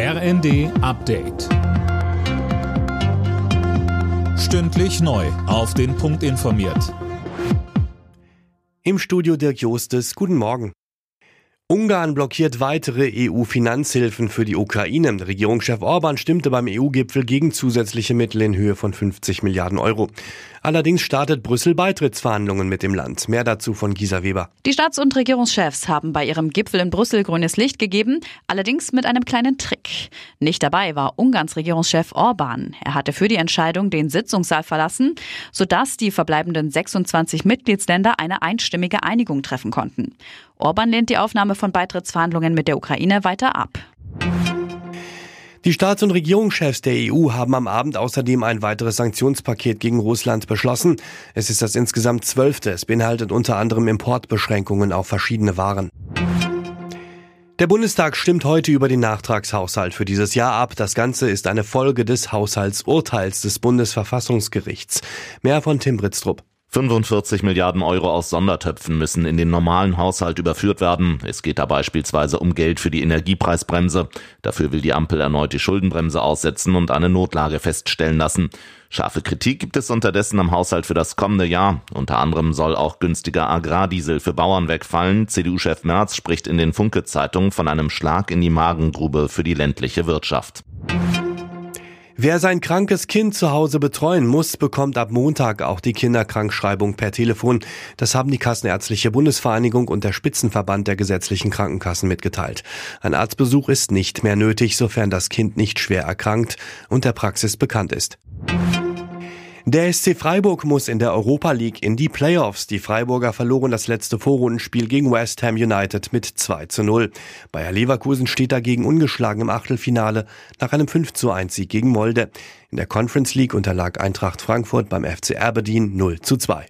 RND Update. Stündlich neu. Auf den Punkt informiert. Im Studio Dirk Jostes. Guten Morgen. Ungarn blockiert weitere EU-Finanzhilfen für die Ukraine. Regierungschef Orban stimmte beim EU-Gipfel gegen zusätzliche Mittel in Höhe von 50 Milliarden Euro. Allerdings startet Brüssel Beitrittsverhandlungen mit dem Land. Mehr dazu von Gisa Weber. Die Staats- und Regierungschefs haben bei ihrem Gipfel in Brüssel grünes Licht gegeben, allerdings mit einem kleinen Trick. Nicht dabei war Ungarns Regierungschef Orban. Er hatte für die Entscheidung den Sitzungssaal verlassen, sodass die verbleibenden 26 Mitgliedsländer eine einstimmige Einigung treffen konnten. Orban lehnt die Aufnahme von Beitrittsverhandlungen mit der Ukraine weiter ab. Die Staats- und Regierungschefs der EU haben am Abend außerdem ein weiteres Sanktionspaket gegen Russland beschlossen. Es ist das insgesamt zwölfte. Es beinhaltet unter anderem Importbeschränkungen auf verschiedene Waren. Der Bundestag stimmt heute über den Nachtragshaushalt für dieses Jahr ab. Das Ganze ist eine Folge des Haushaltsurteils des Bundesverfassungsgerichts. Mehr von Tim Britztrup. 45 Milliarden Euro aus Sondertöpfen müssen in den normalen Haushalt überführt werden. Es geht da beispielsweise um Geld für die Energiepreisbremse. Dafür will die Ampel erneut die Schuldenbremse aussetzen und eine Notlage feststellen lassen. Scharfe Kritik gibt es unterdessen am Haushalt für das kommende Jahr. Unter anderem soll auch günstiger Agrardiesel für Bauern wegfallen. CDU-Chef Merz spricht in den Funke-Zeitungen von einem Schlag in die Magengrube für die ländliche Wirtschaft. Wer sein krankes Kind zu Hause betreuen muss, bekommt ab Montag auch die Kinderkrankschreibung per Telefon. Das haben die Kassenärztliche Bundesvereinigung und der Spitzenverband der gesetzlichen Krankenkassen mitgeteilt. Ein Arztbesuch ist nicht mehr nötig, sofern das Kind nicht schwer erkrankt und der Praxis bekannt ist. Der SC Freiburg muss in der Europa League in die Playoffs. Die Freiburger verloren das letzte Vorrundenspiel gegen West Ham United mit 2 zu 0. Bayer Leverkusen steht dagegen ungeschlagen im Achtelfinale nach einem 5 zu 1 Sieg gegen Molde. In der Conference League unterlag Eintracht Frankfurt beim FC Aberdeen 0 zu 2.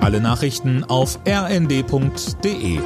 Alle Nachrichten auf rnd.de